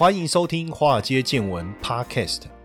欢迎收听《华尔街见闻》Podcast。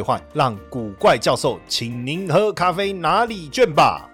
兑换，让古怪教授请您喝咖啡拿礼券吧。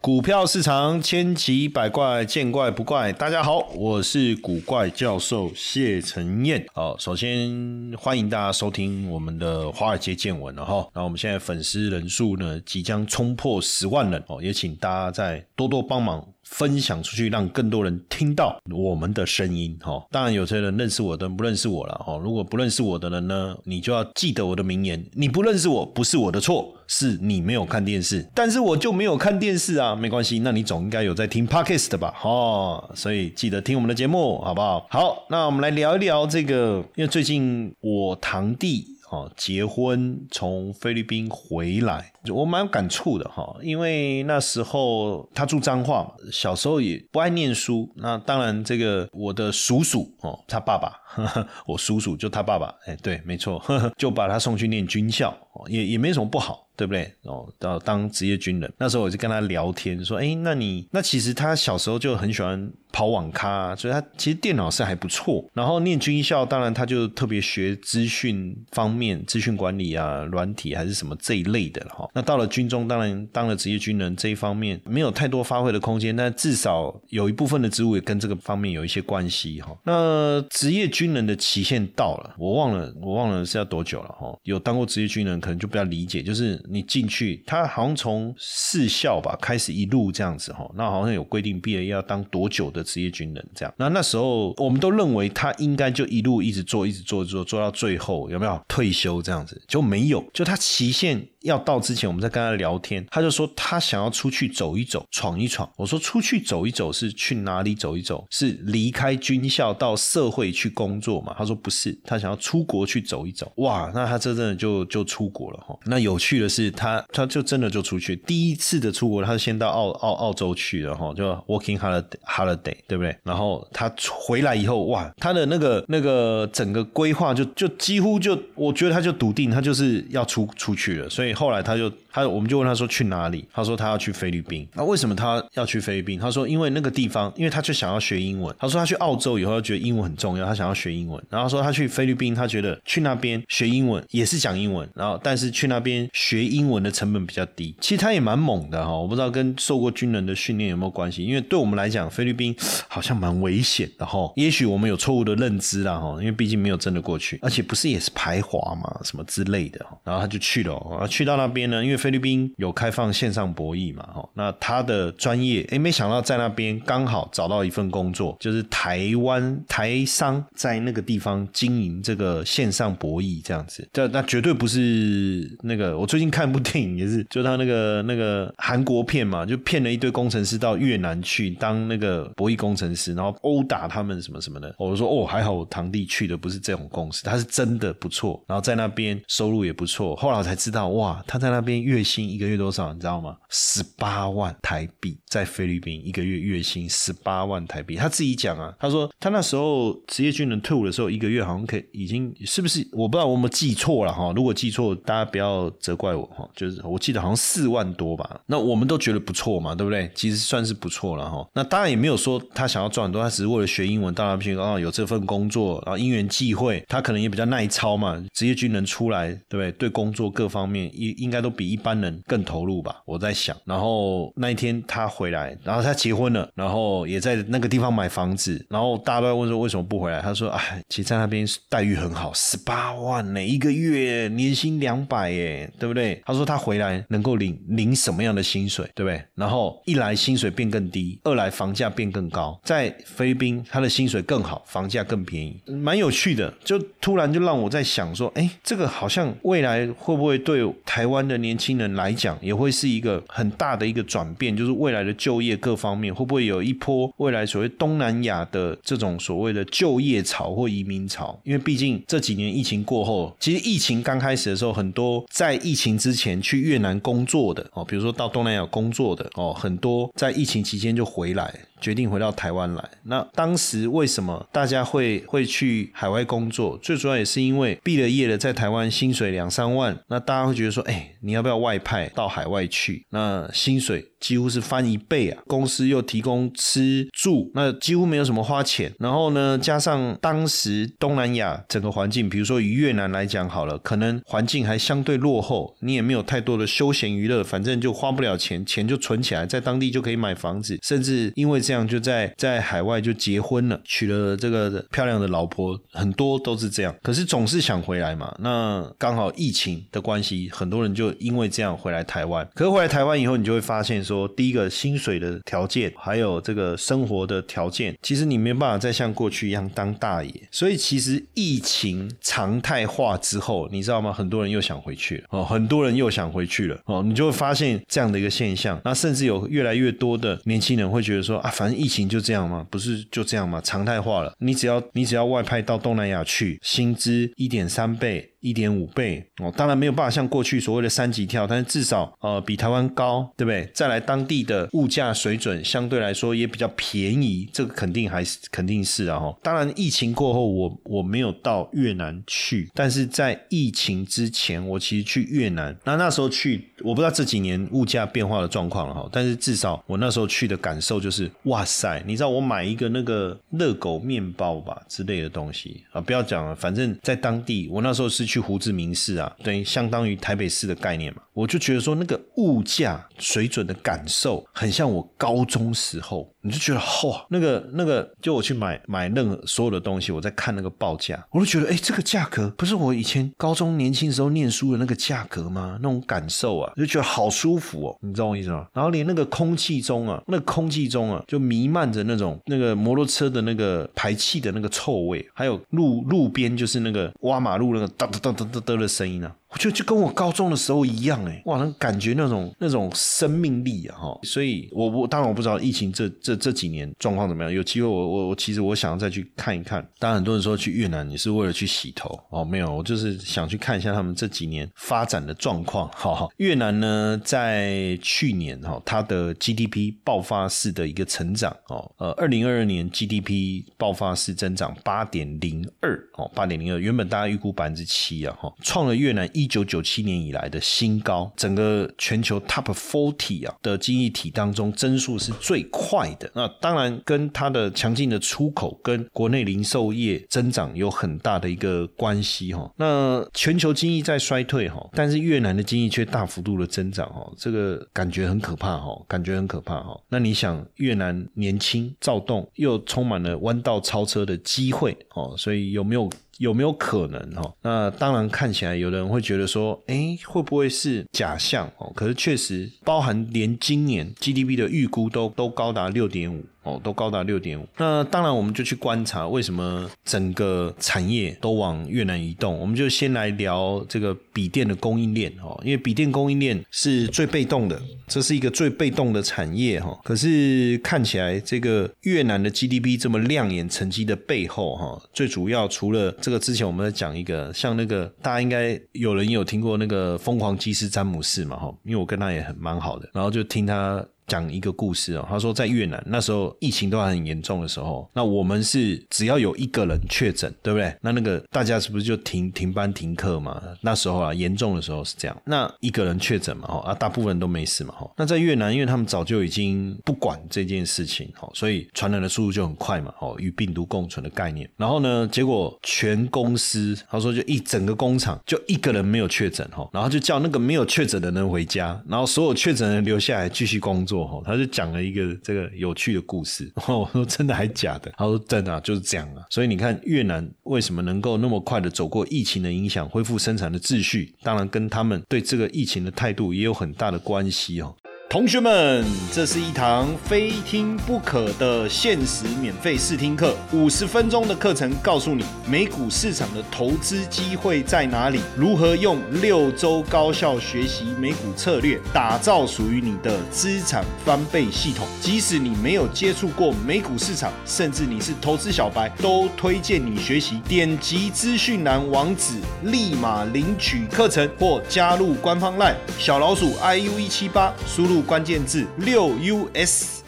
股票市场千奇百怪，见怪不怪。大家好，我是古怪教授谢承彦。好，首先欢迎大家收听我们的华尔街见闻了哈。那我们现在粉丝人数呢，即将冲破十万人哦，也请大家再多多帮忙。分享出去，让更多人听到我们的声音哈。当然，有些人认识我的，不认识我了哈。如果不认识我的人呢，你就要记得我的名言：你不认识我，不是我的错，是你没有看电视。但是我就没有看电视啊，没关系，那你总应该有在听 podcast 吧？哈，所以记得听我们的节目，好不好？好，那我们来聊一聊这个，因为最近我堂弟。哦，结婚从菲律宾回来，我蛮有感触的哈，因为那时候他住彰化嘛，小时候也不爱念书。那当然，这个我的叔叔哦，他爸爸，我叔叔就他爸爸，哎，对，没错，就把他送去念军校，也也没什么不好。对不对？哦，到当职业军人，那时候我就跟他聊天，说：“哎，那你那其实他小时候就很喜欢跑网咖，所以他其实电脑是还不错。然后念军校，当然他就特别学资讯方面、资讯管理啊、软体还是什么这一类的哈。那到了军中，当然当了职业军人这一方面没有太多发挥的空间，但至少有一部分的职务也跟这个方面有一些关系哈。那职业军人的期限到了，我忘了，我忘了是要多久了哈。有当过职业军人，可能就比较理解，就是。你进去，他好像从四校吧开始一路这样子哈，那好像有规定毕业要当多久的职业军人这样。那那时候我们都认为他应该就一路一直做，一直做做做到最后有没有退休这样子？就没有，就他期限。要到之前，我们在跟他聊天，他就说他想要出去走一走，闯一闯。我说出去走一走是去哪里走一走？是离开军校到社会去工作嘛？他说不是，他想要出国去走一走。哇，那他这真的就就出国了哈。那有趣的是，他他就真的就出去，第一次的出国，他是先到澳澳澳洲去了哈，就 working holiday holiday，对不对？然后他回来以后，哇，他的那个那个整个规划就就几乎就，我觉得他就笃定，他就是要出出去了，所以。后来他就他我们就问他说去哪里？他说他要去菲律宾。那为什么他要去菲律宾？他说因为那个地方，因为他就想要学英文。他说他去澳洲以后，他觉得英文很重要，他想要学英文。然后说他去菲律宾，他觉得去那边学英文也是讲英文，然后但是去那边学英文的成本比较低。其实他也蛮猛的哈，我不知道跟受过军人的训练有没有关系。因为对我们来讲，菲律宾好像蛮危险的哈。也许我们有错误的认知啦哈，因为毕竟没有真的过去，而且不是也是排华嘛，什么之类的。然后他就去了，去。到那边呢，因为菲律宾有开放线上博弈嘛，哈，那他的专业，哎，没想到在那边刚好找到一份工作，就是台湾台商在那个地方经营这个线上博弈这样子，这那绝对不是那个，我最近看部电影也是，就他那个那个韩国片嘛，就骗了一堆工程师到越南去当那个博弈工程师，然后殴打他们什么什么的。我说哦，还好我堂弟去的不是这种公司，他是真的不错，然后在那边收入也不错。后来我才知道，哇。他在那边越月薪一个月多少？你知道吗？十八万台币，在菲律宾一个月月薪十八万台币。他自己讲啊，他说他那时候职业军人退伍的时候，一个月好像可以已经是不是？我不知道我们记错了哈。如果记错，大家不要责怪我哈。就是我记得好像四万多吧。那我们都觉得不错嘛，对不对？其实算是不错了哈。那当然也没有说他想要赚很多，他只是为了学英文到那边啊，有这份工作，然后因缘际会，他可能也比较耐操嘛。职业军人出来，对不对？对工作各方面应。应该都比一般人更投入吧，我在想。然后那一天他回来，然后他结婚了，然后也在那个地方买房子。然后大家都在问说为什么不回来？他说：“哎，其实在那边待遇很好，十八万呢一个月，年薪两百耶，对不对？”他说他回来能够领领什么样的薪水，对不对？然后一来薪水变更低，二来房价变更高。在菲律宾他的薪水更好，房价更便宜，蛮有趣的。就突然就让我在想说，哎，这个好像未来会不会对台湾的年轻新人来讲，也会是一个很大的一个转变，就是未来的就业各方面会不会有一波未来所谓东南亚的这种所谓的就业潮或移民潮？因为毕竟这几年疫情过后，其实疫情刚开始的时候，很多在疫情之前去越南工作的哦，比如说到东南亚工作的哦，很多在疫情期间就回来。决定回到台湾来。那当时为什么大家会会去海外工作？最主要也是因为毕了业了，在台湾薪水两三万，那大家会觉得说，哎，你要不要外派到海外去？那薪水几乎是翻一倍啊！公司又提供吃住，那几乎没有什么花钱。然后呢，加上当时东南亚整个环境，比如说以越南来讲好了，可能环境还相对落后，你也没有太多的休闲娱乐，反正就花不了钱，钱就存起来，在当地就可以买房子，甚至因为这样就在在海外就结婚了，娶了这个漂亮的老婆，很多都是这样。可是总是想回来嘛，那刚好疫情的关系，很多人就因为这样回来台湾。可是回来台湾以后，你就会发现说，第一个薪水的条件，还有这个生活的条件，其实你没办法再像过去一样当大爷。所以其实疫情常态化之后，你知道吗？很多人又想回去了哦，很多人又想回去了哦，你就会发现这样的一个现象。那甚至有越来越多的年轻人会觉得说啊，反正疫情。就这样吗？不是就这样吗？常态化了。你只要你只要外派到东南亚去，薪资一点三倍。一点五倍哦，当然没有办法像过去所谓的三级跳，但是至少呃比台湾高，对不对？再来当地的物价水准相对来说也比较便宜，这个肯定还是肯定是啊哈。当然疫情过后，我我没有到越南去，但是在疫情之前，我其实去越南。那那时候去，我不知道这几年物价变化的状况了哈，但是至少我那时候去的感受就是，哇塞！你知道我买一个那个热狗面包吧之类的东西啊，不要讲了，反正在当地，我那时候是去。去胡志明市啊，等于相当于台北市的概念嘛。我就觉得说，那个物价水准的感受，很像我高中时候。你就觉得，嚯，那个那个，就我去买买任何所有的东西，我在看那个报价，我都觉得，哎，这个价格不是我以前高中年轻时候念书的那个价格吗？那种感受啊，就觉得好舒服哦，你知道我意思吗？然后连那个空气中啊，那空气中啊，就弥漫着那种那个摩托车的那个排气的那个臭味，还有路路边就是那个挖马路那个哒哒哒哒哒哒的声音啊。我觉得就跟我高中的时候一样哎，哇，那感觉那种那种生命力啊哈，所以我我当然我不知道疫情这这这几年状况怎么样，有机会我我我其实我想要再去看一看。当然很多人说去越南你是为了去洗头哦，没有，我就是想去看一下他们这几年发展的状况。哈哈，越南呢在去年哈它的 GDP 爆发式的一个成长哦，呃，二零二二年 GDP 爆发式增长八点零二哦，八点零二，原本大家预估百分之七啊哈，创了越南。一九九七年以来的新高，整个全球 Top Forty 啊的经济体当中增速是最快的。那当然跟它的强劲的出口跟国内零售业增长有很大的一个关系哈。那全球经济在衰退哈，但是越南的经济却大幅度的增长哈，这个感觉很可怕哈，感觉很可怕哈。那你想越南年轻躁动，又充满了弯道超车的机会哦，所以有没有？有没有可能哈？那当然看起来有的人会觉得说，哎，会不会是假象哦？可是确实，包含连今年 GDP 的预估都都高达六点五。哦，都高达六点五。那当然，我们就去观察为什么整个产业都往越南移动。我们就先来聊这个笔电的供应链哦，因为笔电供应链是最被动的，这是一个最被动的产业哈。可是看起来，这个越南的 GDP 这么亮眼成绩的背后哈，最主要除了这个之前我们在讲一个，像那个大家应该有人有听过那个疯狂技师詹姆士嘛哈，因为我跟他也很蛮好的，然后就听他。讲一个故事哦，他说在越南那时候疫情都还很严重的时候，那我们是只要有一个人确诊，对不对？那那个大家是不是就停停班停课嘛？那时候啊，严重的时候是这样。那一个人确诊嘛，哦啊，大部分都没事嘛，哦。那在越南，因为他们早就已经不管这件事情，哦，所以传染的速度就很快嘛，哦，与病毒共存的概念。然后呢，结果全公司他说就一整个工厂就一个人没有确诊，哈，然后就叫那个没有确诊的人回家，然后所有确诊的人留下来继续工作。他就讲了一个这个有趣的故事。我说真的还假的？他说真的，就是这样啊。所以你看越南为什么能够那么快的走过疫情的影响，恢复生产的秩序，当然跟他们对这个疫情的态度也有很大的关系哦。同学们，这是一堂非听不可的限时免费试听课，五十分钟的课程，告诉你美股市场的投资机会在哪里，如何用六周高效学习美股策略，打造属于你的资产翻倍系统。即使你没有接触过美股市场，甚至你是投资小白，都推荐你学习。点击资讯栏网址，立马领取课程或加入官方 LINE 小老鼠 iu 一七八，输入。关键字六 US。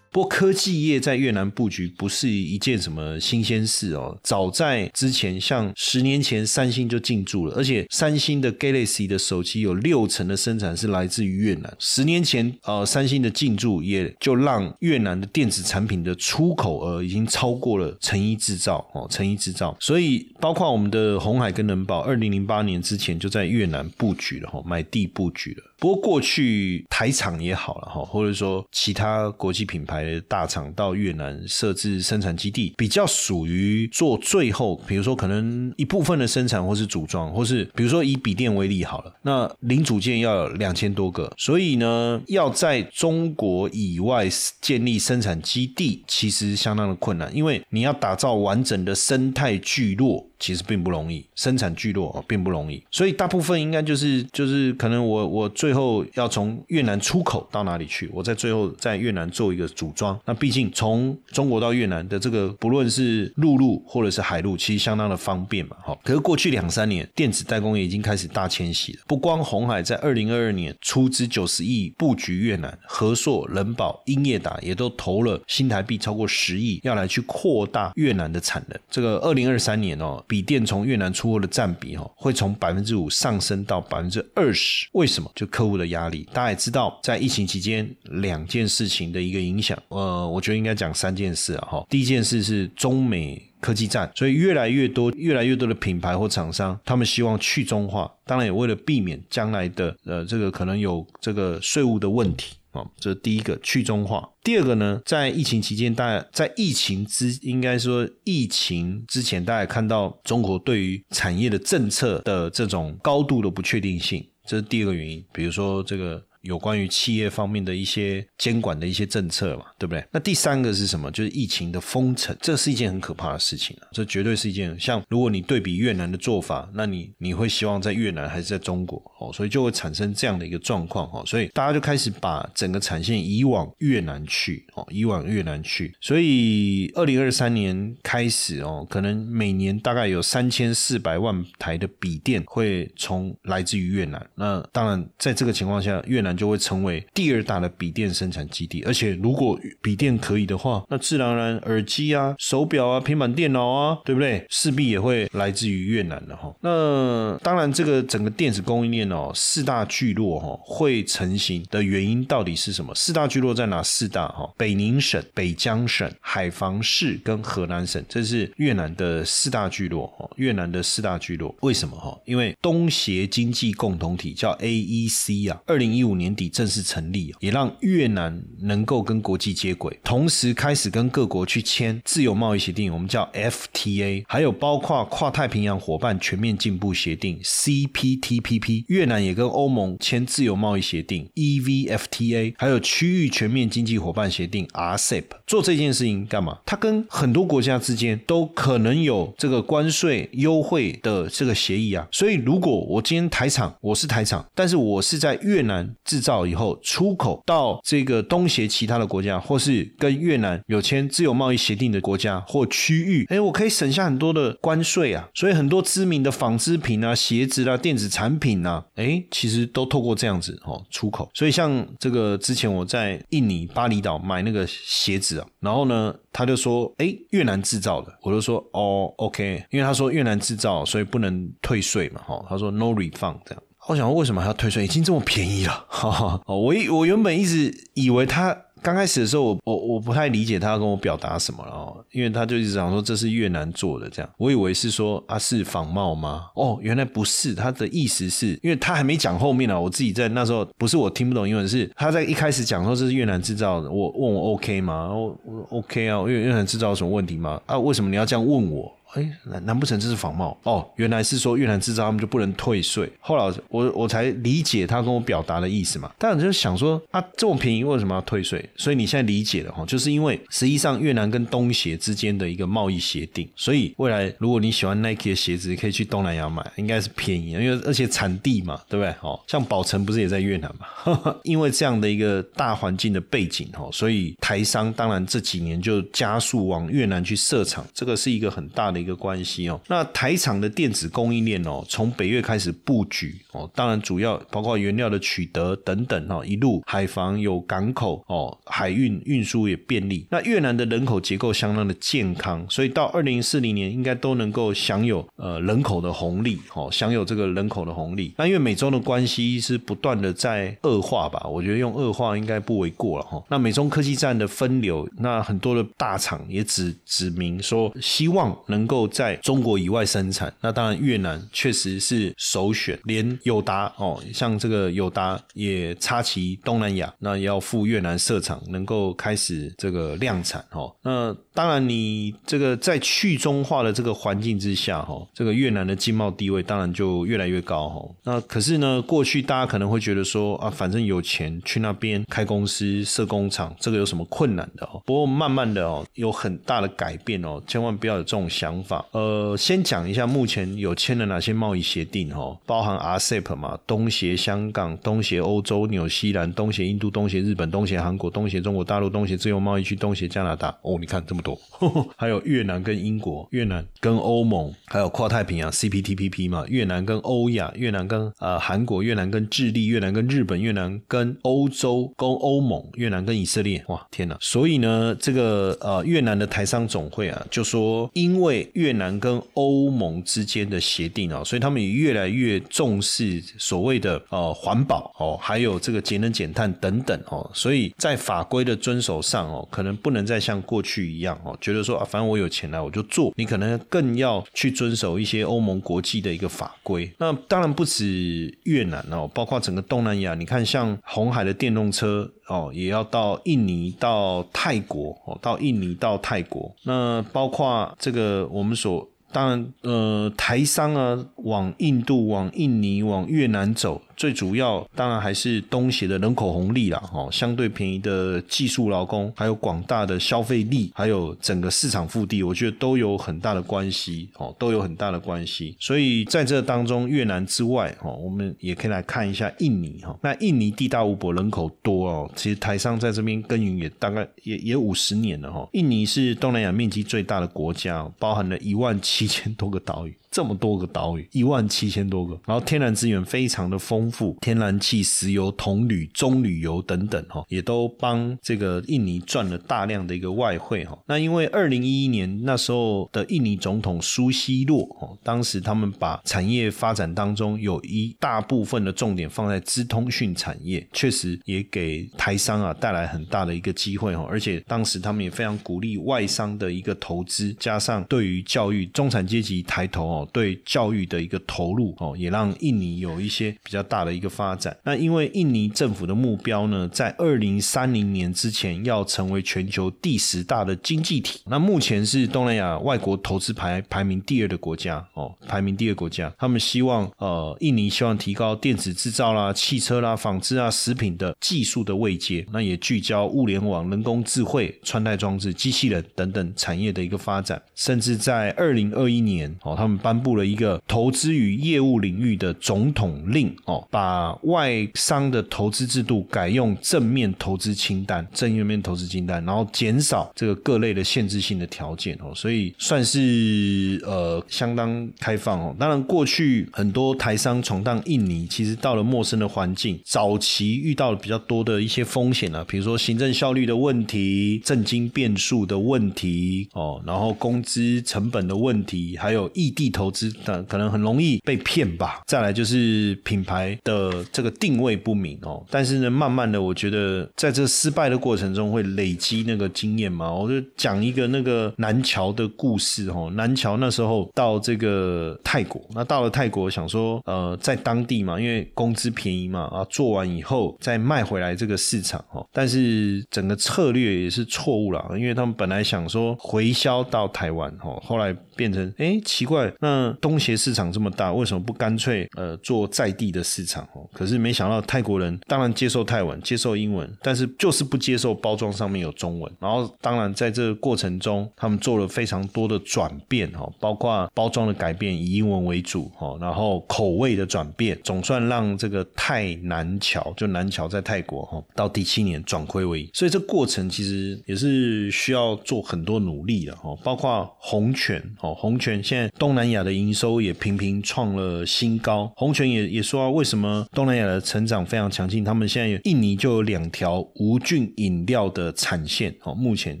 不过科技业在越南布局不是一件什么新鲜事哦。早在之前，像十年前，三星就进驻了，而且三星的 Galaxy 的手机有六成的生产是来自于越南。十年前，呃，三星的进驻也就让越南的电子产品的出口额已经超过了成衣制造哦，成衣制造。所以，包括我们的红海跟能宝，二零零八年之前就在越南布局了哈，买地布局了。不过过去台厂也好了哈，或者说其他国际品牌大厂到越南设置生产基地，比较属于做最后，比如说可能一部分的生产或是组装，或是比如说以笔电为例好了，那零组件要两千多个，所以呢，要在中国以外建立生产基地，其实相当的困难，因为你要打造完整的生态聚落。其实并不容易，生产聚落并不容易，所以大部分应该就是就是可能我我最后要从越南出口到哪里去，我在最后在越南做一个组装。那毕竟从中国到越南的这个不论是陆路或者是海路，其实相当的方便嘛。哈，可是过去两三年，电子代工业已经开始大迁徙了。不光红海在二零二二年出资九十亿布局越南，和硕、人保、英业达也都投了新台币超过十亿，要来去扩大越南的产能。这个二零二三年哦。笔电从越南出货的占比哈，会从百分之五上升到百分之二十。为什么？就客户的压力。大家也知道，在疫情期间，两件事情的一个影响。呃，我觉得应该讲三件事啊哈。第一件事是中美科技战，所以越来越多、越来越多的品牌或厂商，他们希望去中化。当然，也为了避免将来的呃这个可能有这个税务的问题。这是第一个去中化。第二个呢，在疫情期间，大家在疫情之应该说疫情之前，大家看到中国对于产业的政策的这种高度的不确定性，这是第二个原因。比如说这个。有关于企业方面的一些监管的一些政策嘛，对不对？那第三个是什么？就是疫情的封城，这是一件很可怕的事情啊！这绝对是一件像如果你对比越南的做法，那你你会希望在越南还是在中国？哦，所以就会产生这样的一个状况哦，所以大家就开始把整个产线移往越南去哦，移往越南去。所以二零二三年开始哦，可能每年大概有三千四百万台的笔电会从来自于越南。那当然，在这个情况下，越南。就会成为第二大的笔电生产基地，而且如果笔电可以的话，那自然而然耳机啊、手表啊、平板电脑啊，对不对？势必也会来自于越南的哈。那当然，这个整个电子供应链哦，四大聚落哈会成型的原因到底是什么？四大聚落在哪？四大哈，北宁省、北江省、海防市跟河南省，这是越南的四大聚落哈。越南的四大聚落为什么哈？因为东协经济共同体叫 AEC 啊，二零一五。年底正式成立，也让越南能够跟国际接轨，同时开始跟各国去签自由贸易协定，我们叫 FTA，还有包括跨太平洋伙伴全面进步协定 CPTPP，越南也跟欧盟签自由贸易协定 EVFTA，还有区域全面经济伙伴协定 RCEP，做这件事情干嘛？它跟很多国家之间都可能有这个关税优惠的这个协议啊，所以如果我今天台厂，我是台厂，但是我是在越南。制造以后出口到这个东协其他的国家，或是跟越南有签自由贸易协定的国家或区域，哎，我可以省下很多的关税啊。所以很多知名的纺织品啊、鞋子啊、电子产品啊，哎，其实都透过这样子哦出口。所以像这个之前我在印尼巴厘岛买那个鞋子啊，然后呢，他就说，哎，越南制造的，我就说，哦，OK，因为他说越南制造，所以不能退税嘛，哈，他说 no refund 这样。我想，为什么还要退税？已经这么便宜了，哈哈。我一我原本一直以为他。刚开始的时候，我我我不太理解他要跟我表达什么了，因为他就一直讲说这是越南做的这样，我以为是说啊是仿冒吗？哦，原来不是，他的意思是因为他还没讲后面呢，我自己在那时候不是我听不懂英文，是他在一开始讲说这是越南制造的，我问我 OK 吗？我我 OK 啊，越越南制造有什么问题吗？啊，为什么你要这样问我？哎，难难不成这是仿冒？哦，原来是说越南制造他们就不能退税。后来我我才理解他跟我表达的意思嘛。但我就想说啊，这么便宜为什么要退税？所以你现在理解了哈，就是因为实际上越南跟东协之间的一个贸易协定，所以未来如果你喜欢 Nike 的鞋子，可以去东南亚买，应该是便宜，因为而且产地嘛，对不对？哦，像宝成不是也在越南嘛？因为这样的一个大环境的背景哦，所以台商当然这几年就加速往越南去设厂，这个是一个很大的一个关系哦。那台厂的电子供应链哦，从北越开始布局哦，当然主要包括原料的取得等等哈，一路海防有港口哦，海运运输也便利。那越南的人口结构相当的健康，所以到二零四零年应该都能够享有呃人口的红利哦，享有这个人口的红利。那因为美中的关系是不断的在恶化吧，我觉得用恶化应该不为过了哈。那美中科技战的分流，那很多的大厂也指指明说希望能够在中国以外生产。那当然越南确实是首选，连友达哦，像这个友达也插旗东南亚，那要赴越南设厂，能够开始这个量产哦。那当然你这个在去中化的这个环境之下哈，这个越南的经贸地位当然就越来越高哈。那可是呢，过去大家可能会觉得说啊，反正有钱去那边开公司设工厂，这个有什么困难的哦？不过慢慢的哦，有很大的改变哦，千万不要有这种想法。呃，先讲一下目前有签了哪些贸易协定哦，包含 RCEP 嘛，东协香港、东协欧洲、纽西兰、东协印度、东协日本、东协韩国、东协中国大陆、东协自由贸易区、东协加拿大。哦，你看这么多呵呵，还有越南跟英国、越南跟欧盟，还有跨太平洋 CPTPP 嘛，越南跟欧亚、越南跟呃韩国、越南跟智利、越南跟日本、越南跟欧洲、跟欧盟、越南跟以色列。哇，天哪！所以呢，这个呃越南的台商总会啊，就说因为越南跟欧盟之间的协定啊，所以他们也越来越重视所谓的呃环保哦，还有这个节能减碳等等哦，所以在法规的遵守上哦，可能不能再像过去一样哦，觉得说啊，反正我有钱了我就做，你可能更要去遵守一些欧盟国际的一个法规。那当然不止越南哦，包括整个东南亚，你看像红海的电动车哦，也要到印尼、到泰国哦，到印尼、到泰国，那包括这个我们所。当然，呃，台商啊，往印度、往印尼、往越南走。最主要当然还是东协的人口红利啦，哦，相对便宜的技术劳工，还有广大的消费力，还有整个市场腹地，我觉得都有很大的关系，哦，都有很大的关系。所以在这当中，越南之外，哦，我们也可以来看一下印尼，哈，那印尼地大物博，人口多哦，其实台商在这边耕耘也大概也也五十年了，哈。印尼是东南亚面积最大的国家，包含了一万七千多个岛屿。这么多个岛屿，一万七千多个，然后天然资源非常的丰富，天然气、石油、铜铝、棕榈油等等，哈，也都帮这个印尼赚了大量的一个外汇，哈。那因为二零一一年那时候的印尼总统苏西洛，哦，当时他们把产业发展当中有一大部分的重点放在资通讯产业，确实也给台商啊带来很大的一个机会，哈。而且当时他们也非常鼓励外商的一个投资，加上对于教育中产阶级抬头，哦。对教育的一个投入哦，也让印尼有一些比较大的一个发展。那因为印尼政府的目标呢，在二零三零年之前要成为全球第十大的经济体。那目前是东南亚外国投资排排名第二的国家哦，排名第二国家。他们希望呃，印尼希望提高电子制造啦、汽车啦、纺织啊、食品的技术的位阶。那也聚焦物联网、人工智慧、穿戴装置、机器人等等产业的一个发展。甚至在二零二一年哦，他们颁布了一个投资与业务领域的总统令哦，把外商的投资制度改用正面投资清单、正面投资清单，然后减少这个各类的限制性的条件哦，所以算是呃相当开放哦。当然，过去很多台商闯荡印尼，其实到了陌生的环境，早期遇到了比较多的一些风险啊，比如说行政效率的问题、政经变数的问题哦，然后工资成本的问题，还有异地。投资，的可能很容易被骗吧。再来就是品牌的这个定位不明哦。但是呢，慢慢的，我觉得在这失败的过程中会累积那个经验嘛。我就讲一个那个南桥的故事哦。南桥那时候到这个泰国，那到了泰国想说，呃，在当地嘛，因为工资便宜嘛，啊，做完以后再卖回来这个市场哦。但是整个策略也是错误了，因为他们本来想说回销到台湾哦，后来变成哎奇怪，那那东协市场这么大，为什么不干脆呃做在地的市场哦？可是没想到泰国人当然接受泰文，接受英文，但是就是不接受包装上面有中文。然后当然在这个过程中，他们做了非常多的转变哦，包括包装的改变以英文为主哦，然后口味的转变，总算让这个泰南桥就南桥在泰国哈，到第七年转亏为盈。所以这过程其实也是需要做很多努力的哦，包括红泉哦，红泉现在东南亚的营收也频频创了新高。红泉也也说啊为什么东南亚的成长非常强劲，他们现在印尼就有两条无菌饮料的产线哦，目前，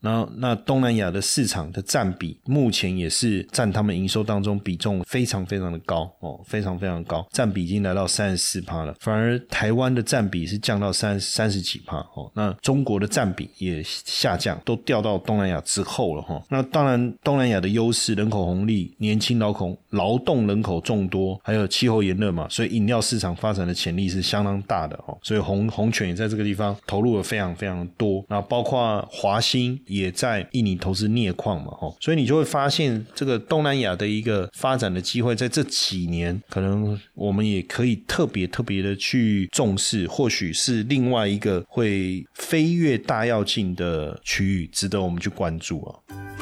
然后那东南亚的市场的占比目前也是占他们营收当中比重非常非常的高哦，非常非常高，占比已经来到三十四趴了，反而台湾的占比是降到三三十几趴哦，那中国的占比也下降，都掉到东南亚之后了哈。那当然，东南亚的优势，人口红利，年轻劳劳动人口众多，还有气候炎热嘛，所以饮料市场发展的潜力是相当大的哦。所以红红犬也在这个地方投入了非常非常多。那包括华兴也在印尼投资镍矿嘛，哦，所以你就会发现这个东南亚的一个发展的机会，在这几年可能我们也可以特别特别的去重视，或许是另外一个会飞跃大跃进的区域，值得我们去关注啊。